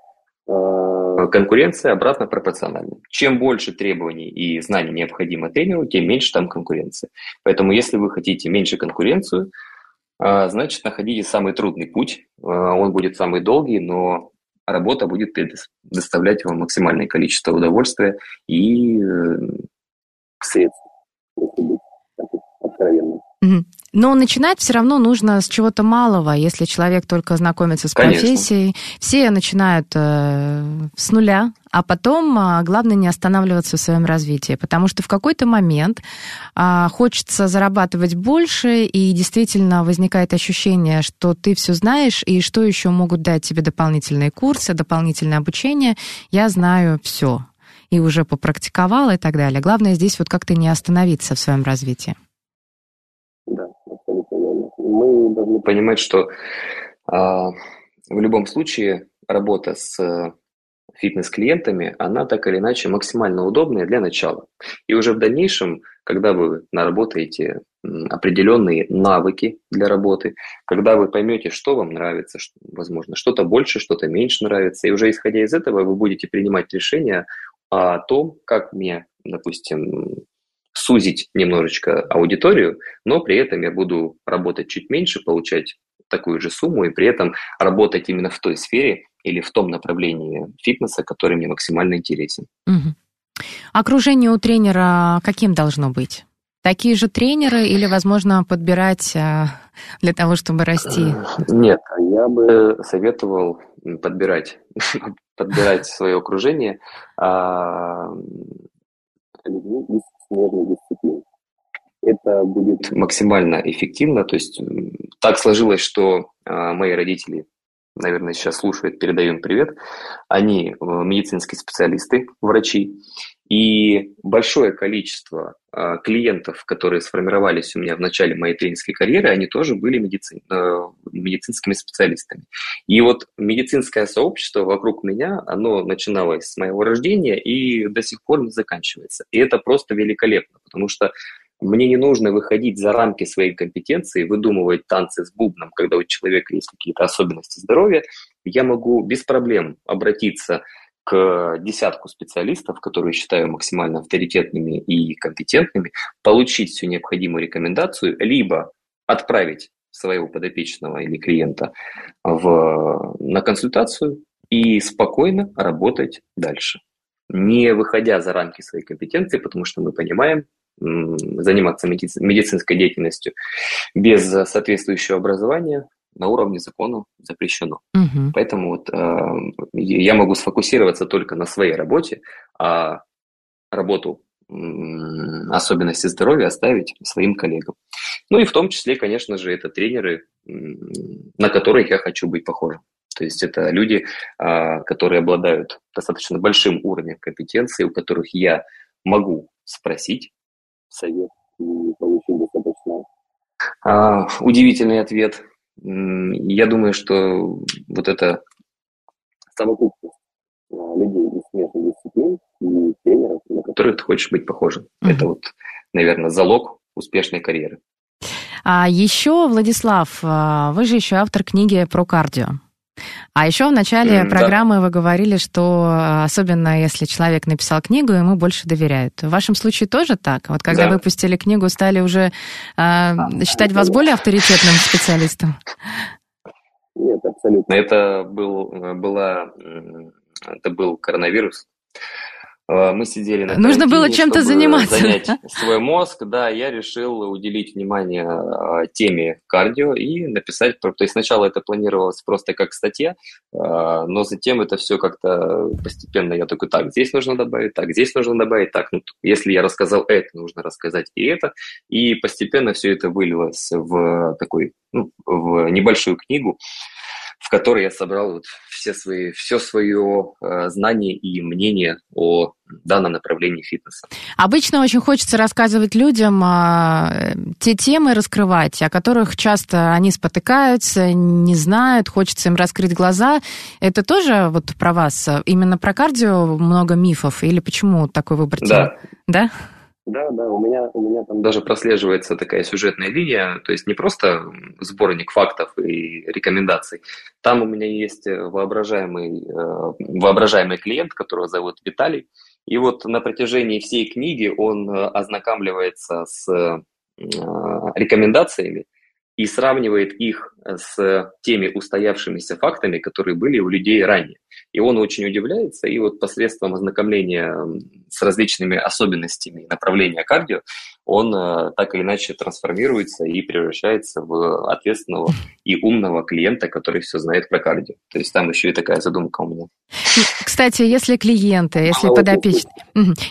конкуренция обратно пропорциональна. Чем больше требований и знаний необходимо тренеру, тем меньше там конкуренция. Поэтому если вы хотите меньше конкуренцию, э, значит, находите самый трудный путь. Э, он будет самый долгий, но работа будет доставлять вам максимальное количество удовольствия и средств, откровенным. Но начинать все равно нужно с чего-то малого, если человек только знакомится с Конечно. профессией. Все начинают э, с нуля, а потом э, главное не останавливаться в своем развитии, потому что в какой-то момент э, хочется зарабатывать больше, и действительно возникает ощущение, что ты все знаешь, и что еще могут дать тебе дополнительные курсы, дополнительное обучение. Я знаю все и уже попрактиковала и так далее. Главное здесь вот как-то не остановиться в своем развитии мы должны понимать, что а, в любом случае работа с фитнес-клиентами, она так или иначе максимально удобная для начала. И уже в дальнейшем, когда вы наработаете определенные навыки для работы, когда вы поймете, что вам нравится, возможно, что-то больше, что-то меньше нравится, и уже исходя из этого вы будете принимать решения о том, как мне, допустим, сузить немножечко аудиторию, но при этом я буду работать чуть меньше, получать такую же сумму и при этом работать именно в той сфере или в том направлении фитнеса, который мне максимально интересен. Угу. Окружение у тренера каким должно быть? Такие же тренеры или, возможно, подбирать э, для того, чтобы расти? Нет, я бы советовал подбирать, подбирать свое окружение а, людьми из смежной дисциплины. Это будет максимально эффективно. То есть так сложилось, что а, мои родители наверное, сейчас слушают, передаю им привет. Они э, медицинские специалисты, врачи. И большое количество э, клиентов, которые сформировались у меня в начале моей тренерской карьеры, они тоже были медицин, э, медицинскими специалистами. И вот медицинское сообщество вокруг меня, оно начиналось с моего рождения и до сих пор не заканчивается. И это просто великолепно, потому что мне не нужно выходить за рамки своей компетенции, выдумывать танцы с бубном, когда у человека есть какие-то особенности здоровья. Я могу без проблем обратиться десятку специалистов, которые считаю максимально авторитетными и компетентными, получить всю необходимую рекомендацию, либо отправить своего подопечного или клиента в, на консультацию и спокойно работать дальше, не выходя за рамки своей компетенции, потому что мы понимаем, заниматься медицинской деятельностью без соответствующего образования на уровне закона запрещено. Угу. Поэтому вот э, я могу сфокусироваться только на своей работе, а работу особенности здоровья оставить своим коллегам. Ну и в том числе, конечно же, это тренеры, на которых я хочу быть похожим. То есть это люди, а, которые обладают достаточно большим уровнем компетенции, у которых я могу спросить, совет и получил достаточно а, удивительный ответ. Я думаю, что вот это совокупность а, людей из смежных дисциплин и тренеров, на которых ты хочешь быть похожим. Mm-hmm. Это вот, наверное, залог успешной карьеры. А еще, Владислав, а, вы же еще автор книги про кардио. А еще в начале mm, программы да. вы говорили, что э, особенно если человек написал книгу, ему больше доверяют. В вашем случае тоже так? Вот когда да. выпустили книгу, стали уже э, считать вас более авторитетным специалистом? Нет, абсолютно. Это был, была, это был коронавирус. Э, мы сидели на Нужно было чем-то заниматься. занять свой мозг, да, я решил уделить внимание э, теме кардио и написать, то есть сначала это планировалось просто как статья, э, но затем это все как-то постепенно я такой, так, здесь нужно добавить, так, здесь нужно добавить, так, ну, если я рассказал это, нужно рассказать и это, и постепенно все это вылилось в такой, ну, в небольшую книгу, в которой я собрал вот все свои, все свое э, знание и мнение о данном направлении фитнеса. Обычно очень хочется рассказывать людям э, те темы раскрывать, о которых часто они спотыкаются, не знают, хочется им раскрыть глаза. Это тоже вот про вас? Именно про кардио много мифов? Или почему такой выбор? Да. Да? Да, да, у меня, у меня там даже прослеживается такая сюжетная линия, то есть не просто сборник фактов и рекомендаций. Там у меня есть воображаемый, э, воображаемый клиент, которого зовут Виталий. И вот на протяжении всей книги он э, ознакомливается с э, рекомендациями и сравнивает их с теми устоявшимися фактами, которые были у людей ранее. И он очень удивляется, и вот посредством ознакомления с различными особенностями направления кардио, он э, так или иначе трансформируется и превращается в ответственного и умного клиента, который все знает про кардио. То есть там еще и такая задумка у меня. Кстати, если клиенты, если подопечные,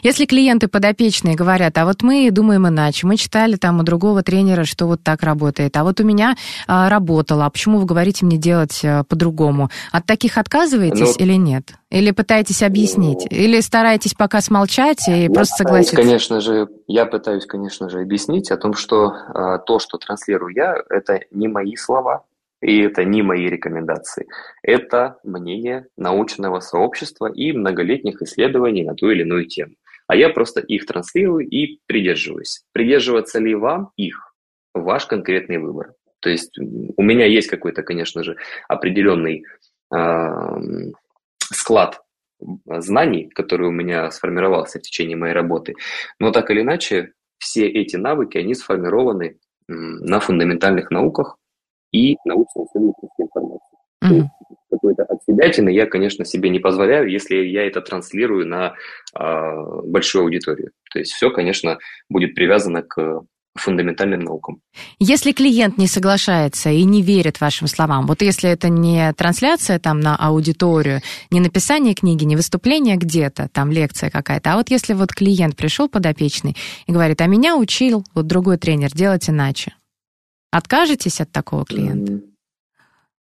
если клиенты подопечные говорят, а вот мы думаем иначе, мы читали там у другого тренера, что вот так работает, а вот у меня а, работало, а почему вы говорите мне делать а, по-другому? От таких отказываетесь ну, или нет? Или пытаетесь объяснить? Ну, или стараетесь пока смолчать и просто согласиться? Конечно же, я пытаюсь, конечно же, объяснить о том, что а, то, что транслирую я, это не мои слова, и это не мои рекомендации. Это мнение научного сообщества и многолетних исследований на ту или иную тему. А я просто их транслирую и придерживаюсь. Придерживаться ли вам их – ваш конкретный выбор. То есть у меня есть какой-то, конечно же, определенный э, склад знаний, который у меня сформировался в течение моей работы. Но так или иначе, все эти навыки, они сформированы на фундаментальных науках и научно-исследовательской информации. Mm-hmm. Какой-то от себя я, конечно, себе не позволяю, если я это транслирую на э, большую аудиторию. То есть все, конечно, будет привязано к фундаментальным наукам. Если клиент не соглашается и не верит вашим словам, вот если это не трансляция там на аудиторию, не написание книги, не выступление где-то, там лекция какая-то, а вот если вот клиент пришел подопечный и говорит, а меня учил вот другой тренер делать иначе, откажетесь от такого клиента?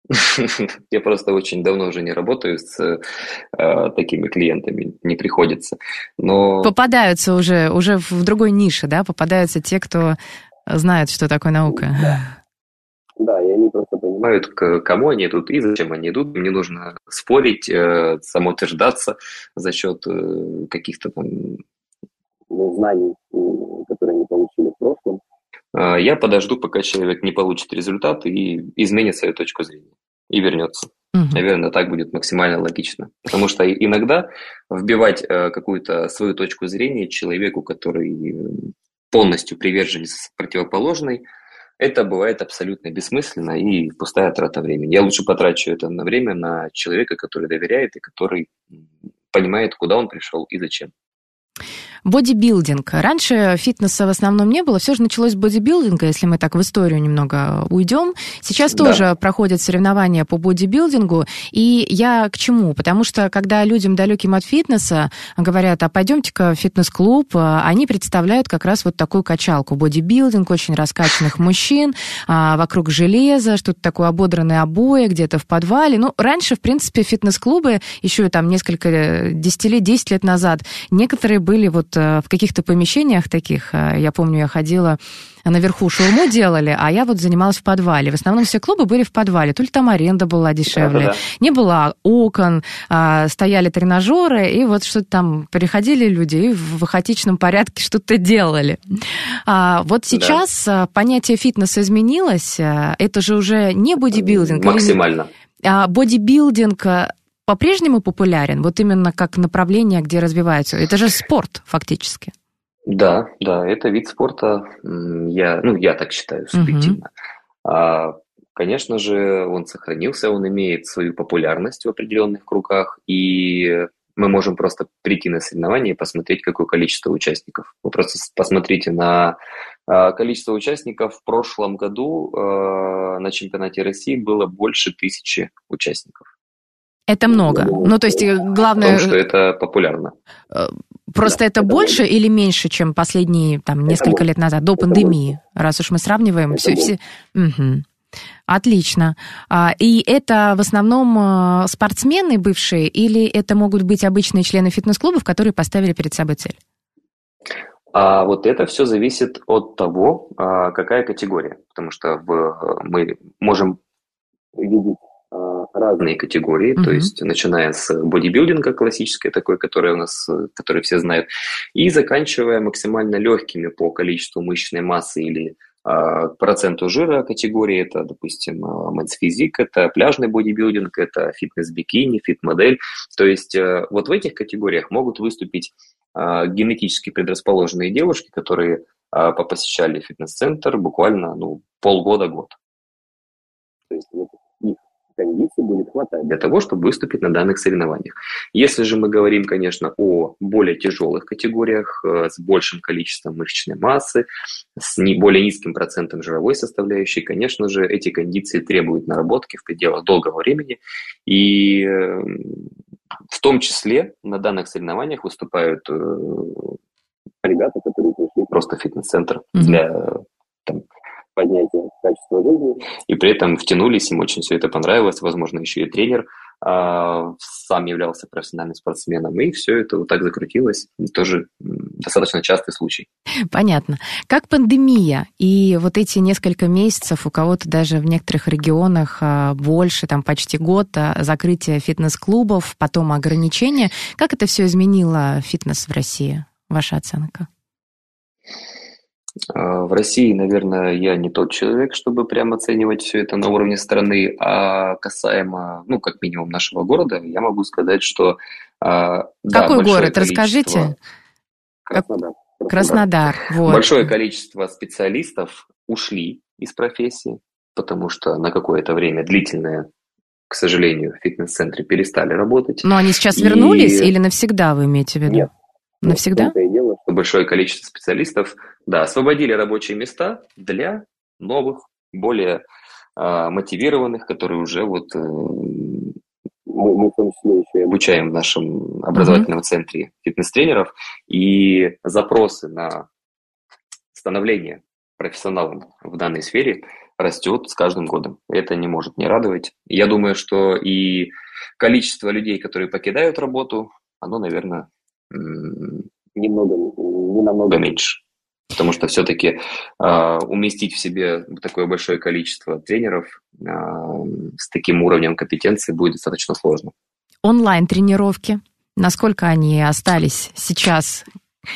Я просто очень давно уже не работаю с э, такими клиентами, не приходится. Но... Попадаются уже, уже в другой нише, да? Попадаются те, кто знает, что такое наука. Да. Да, и они просто понимают, к кому они идут и зачем они идут. Им не нужно спорить, э, самоутверждаться за счет э, каких-то там знаний, которые они получили в прошлом. А, я подожду, пока человек не получит результат и изменит свою точку зрения и вернется. Угу. Наверное, так будет максимально логично. Потому что иногда вбивать э, какую-то свою точку зрения человеку, который полностью приверженец противоположной, это бывает абсолютно бессмысленно и пустая трата времени. Я лучше потрачу это на время на человека, который доверяет и который понимает, куда он пришел и зачем. Бодибилдинг. Раньше фитнеса в основном не было, все же началось с бодибилдинга, если мы так в историю немного уйдем. Сейчас да. тоже проходят соревнования по бодибилдингу, и я к чему? Потому что когда людям далеким от фитнеса говорят, а пойдемте-ка в фитнес-клуб, они представляют как раз вот такую качалку. Бодибилдинг, очень раскачанных мужчин, а, вокруг железа, что-то такое ободранное обои, где-то в подвале. Ну, раньше, в принципе, фитнес-клубы еще там несколько десятилетий, 10 лет назад, некоторые были вот Э, в каких-то помещениях таких, э, я помню, я ходила наверху шаурму делали, а я вот занималась в подвале. В основном все клубы были в подвале. То ли там аренда была дешевле, да, да. не было окон, а, стояли тренажеры, и вот что-то там приходили люди и в хаотичном порядке что-то делали. А, вот сейчас да. понятие фитнеса изменилось. Это же уже не бодибилдинг. Максимально. А бодибилдинг по-прежнему популярен, вот именно как направление, где развиваются? Это же спорт фактически. Да, да, это вид спорта, я, ну, я так считаю, субъективно. Угу. А, конечно же, он сохранился, он имеет свою популярность в определенных кругах, и мы можем просто прийти на соревнования и посмотреть, какое количество участников. Вы просто посмотрите на а, количество участников. В прошлом году а, на чемпионате России было больше тысячи участников. Это много. Ну, то есть, э, главное... Потому что это популярно. Э, просто да, это, это больше или меньше, чем последние там, несколько лет назад, до пандемии, раз уж мы сравниваем? все, все... Угу. Отлично. А, и это в основном э, спортсмены бывшие или это могут быть обычные члены фитнес-клубов, которые поставили перед собой цель? А вот это все зависит от того, а, какая категория. Потому что мы можем видеть разные категории, mm-hmm. то есть начиная с бодибилдинга классической такой, которая у нас, который все знают, и заканчивая максимально легкими по количеству мышечной массы или а, проценту жира категории, это, допустим, men's physique, это пляжный бодибилдинг, это фитнес-бикини, фит-модель. То есть э, вот в этих категориях могут выступить а, генетически предрасположенные девушки, которые посещали фитнес-центр буквально ну, полгода-год. То есть кондиций будет хватать для того, чтобы выступить на данных соревнованиях. Если же мы говорим, конечно, о более тяжелых категориях, э, с большим количеством мышечной массы, с не более низким процентом жировой составляющей, конечно же, эти кондиции требуют наработки в пределах долгого времени. И э, в том числе на данных соревнованиях выступают э, ребята, которые пришли просто в фитнес-центр mm-hmm. для там, поднятия качества жизни, и при этом втянулись, им очень все это понравилось, возможно, еще и тренер а, сам являлся профессиональным спортсменом, и все это вот так закрутилось, и тоже достаточно частый случай. Понятно. Как пандемия и вот эти несколько месяцев, у кого-то даже в некоторых регионах а, больше, там почти год, а, закрытие фитнес-клубов, потом ограничения, как это все изменило фитнес в России? Ваша оценка? А, в России, наверное, я не тот человек, чтобы прям оценивать все это на уровне страны, а касаемо, ну, как минимум нашего города, я могу сказать, что... А, Какой да, город? Расскажите. Краснодар. Краснодар, Краснодар вот. Большое количество специалистов ушли из профессии, потому что на какое-то время длительное к сожалению, в фитнес-центре перестали работать. Но они сейчас вернулись или навсегда, вы имеете в виду? Нет, Навсегда? Это и дело, что большое количество специалистов, да, освободили рабочие места для новых, более э, мотивированных, которые уже вот э, мы, мы в том числе еще и обучаем в нашем образовательном mm-hmm. центре фитнес-тренеров, и запросы на становление профессионалом в данной сфере растет с каждым годом. Это не может не радовать. Я думаю, что и количество людей, которые покидают работу, оно, наверное, немного, не намного меньше. Потому что все-таки э, а, уместить в себе такое большое количество тренеров э, с таким уровнем компетенции будет достаточно сложно. Онлайн-тренировки, насколько они остались сейчас?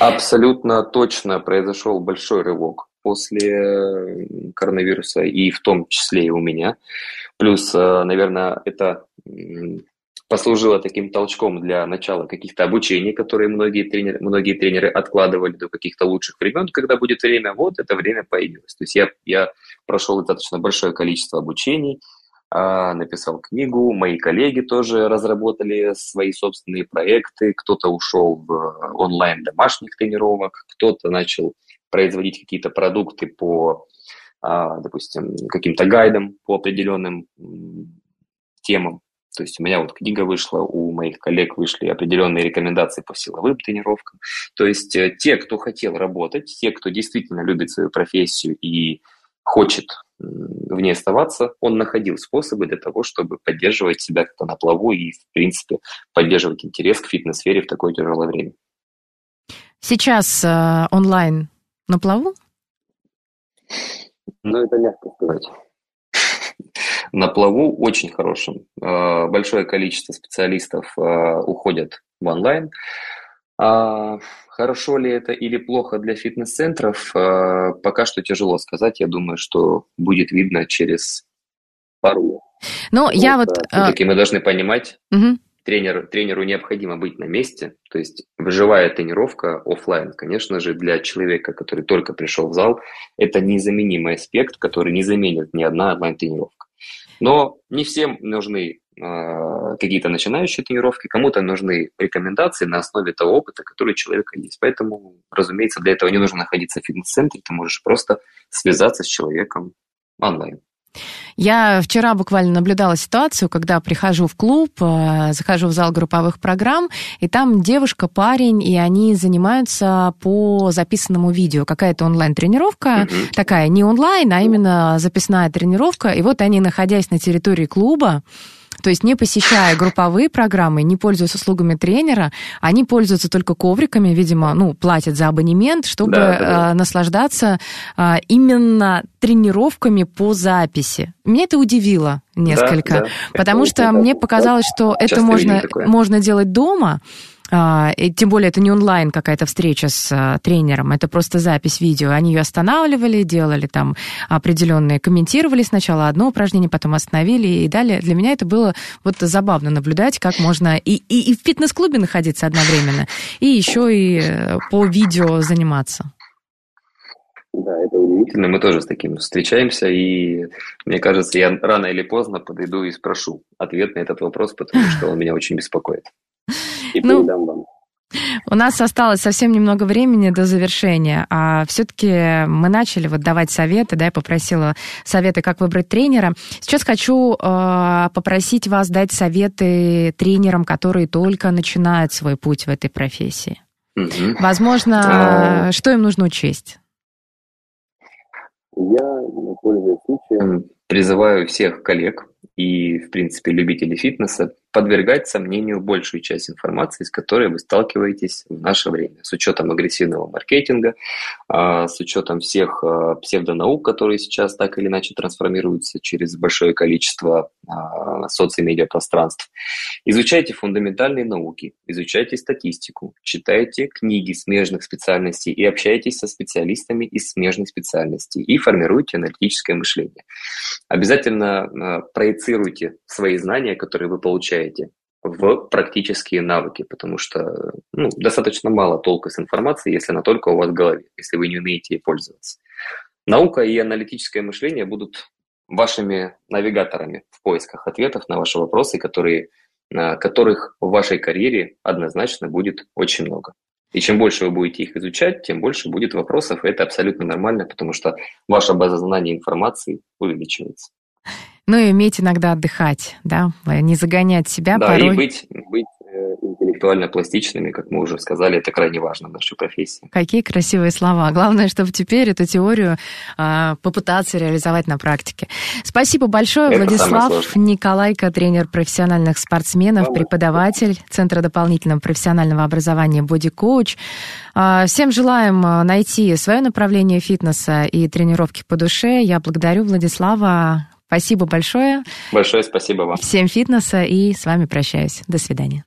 Абсолютно точно произошел большой рывок после коронавируса, и в том числе и у меня. Плюс, а, наверное, это послужило таким толчком для начала каких-то обучений, которые многие тренеры, многие тренеры откладывали до каких-то лучших времен. Когда будет время, вот это время появилось. То есть я, я прошел достаточно большое количество обучений, а, написал книгу, мои коллеги тоже разработали свои собственные проекты, кто-то ушел в онлайн домашних тренировок, кто-то начал производить какие-то продукты по, а, допустим, каким-то гайдам по определенным темам. То есть у меня вот книга вышла, у моих коллег вышли определенные рекомендации по силовым тренировкам. То есть э, те, кто хотел работать, те, кто действительно любит свою профессию и хочет в ней оставаться, он находил способы для того, чтобы поддерживать себя как-то на плаву и, в принципе, поддерживать интерес к фитнес-сфере в такое тяжелое время. Сейчас э, онлайн на плаву? Ну, это мягко сказать на плаву очень хорошим. Э, большое количество специалистов э, уходят в онлайн. А хорошо ли это или плохо для фитнес-центров, пока что тяжело сказать. Я думаю, что будет видно через пару лет. Ну, вот, я вот... Все-таки мы должны понимать, угу. тренер, тренеру необходимо быть на месте. То есть живая тренировка офлайн, конечно же, для человека, который только пришел в зал, это незаменимый аспект, который не заменит ни одна онлайн-тренировка. Но не всем нужны э, какие-то начинающие тренировки, кому-то нужны рекомендации на основе того опыта, который у человека есть. Поэтому, разумеется, для этого не нужно находиться в фитнес-центре, ты можешь просто связаться с человеком онлайн. Я вчера буквально наблюдала ситуацию, когда прихожу в клуб, э, захожу в зал групповых программ, и там девушка, парень, и они занимаются по записанному видео. Какая-то онлайн-тренировка, mm-hmm. такая не онлайн, а именно записная тренировка. И вот они, находясь на территории клуба, то есть не посещая групповые программы, не пользуясь услугами тренера, они пользуются только ковриками, видимо, ну, платят за абонемент, чтобы да, да. Э, наслаждаться э, именно тренировками по записи. Меня это удивило несколько, да, да. потому это что мне показалось, что это можно, можно делать дома, и тем более это не онлайн какая-то встреча с а, тренером, это просто запись видео. Они ее останавливали, делали там определенные, комментировали сначала одно упражнение, потом остановили и далее. Для меня это было вот забавно наблюдать, как можно и, и, и в фитнес-клубе находиться одновременно, и еще и э, по видео заниматься. Да, это удивительно. Мы тоже с таким встречаемся, и мне кажется, я рано или поздно подойду и спрошу ответ на этот вопрос, потому что он меня очень беспокоит и ну, передам вам. У нас осталось совсем немного времени до завершения, а все-таки мы начали вот давать советы, да, я попросила советы, как выбрать тренера. Сейчас хочу э, попросить вас дать советы тренерам, которые только начинают свой путь в этой профессии. Угу. Возможно, а... что им нужно учесть? Я, пользуясь случаем, призываю всех коллег и, в принципе, любители фитнеса подвергать сомнению большую часть информации, с которой вы сталкиваетесь в наше время, с учетом агрессивного маркетинга, а, с учетом всех а, псевдонаук, которые сейчас так или иначе трансформируются через большое количество а, социомедиапространств. Изучайте фундаментальные науки, изучайте статистику, читайте книги смежных специальностей и общайтесь со специалистами из смежных специальностей и формируйте аналитическое мышление. Обязательно проецируйте свои знания, которые вы получаете в практические навыки, потому что ну, достаточно мало толка с информацией, если она только у вас в голове, если вы не умеете ей пользоваться. Наука и аналитическое мышление будут вашими навигаторами в поисках ответов на ваши вопросы, которые, которых в вашей карьере однозначно будет очень много. И чем больше вы будете их изучать, тем больше будет вопросов, и это абсолютно нормально, потому что ваша база знаний информации увеличивается. Ну и уметь иногда отдыхать, да, не загонять себя да, порой. и быть, быть э, интеллектуально пластичными, как мы уже сказали, это крайне важно в нашей профессии. Какие красивые слова. Главное, чтобы теперь эту теорию э, попытаться реализовать на практике. Спасибо большое, это Владислав Николайко, тренер профессиональных спортсменов, преподаватель Центра дополнительного профессионального образования «Боди-коуч». Э, всем желаем найти свое направление фитнеса и тренировки по душе. Я благодарю Владислава. Спасибо большое. Большое спасибо вам. Всем фитнеса и с вами прощаюсь. До свидания.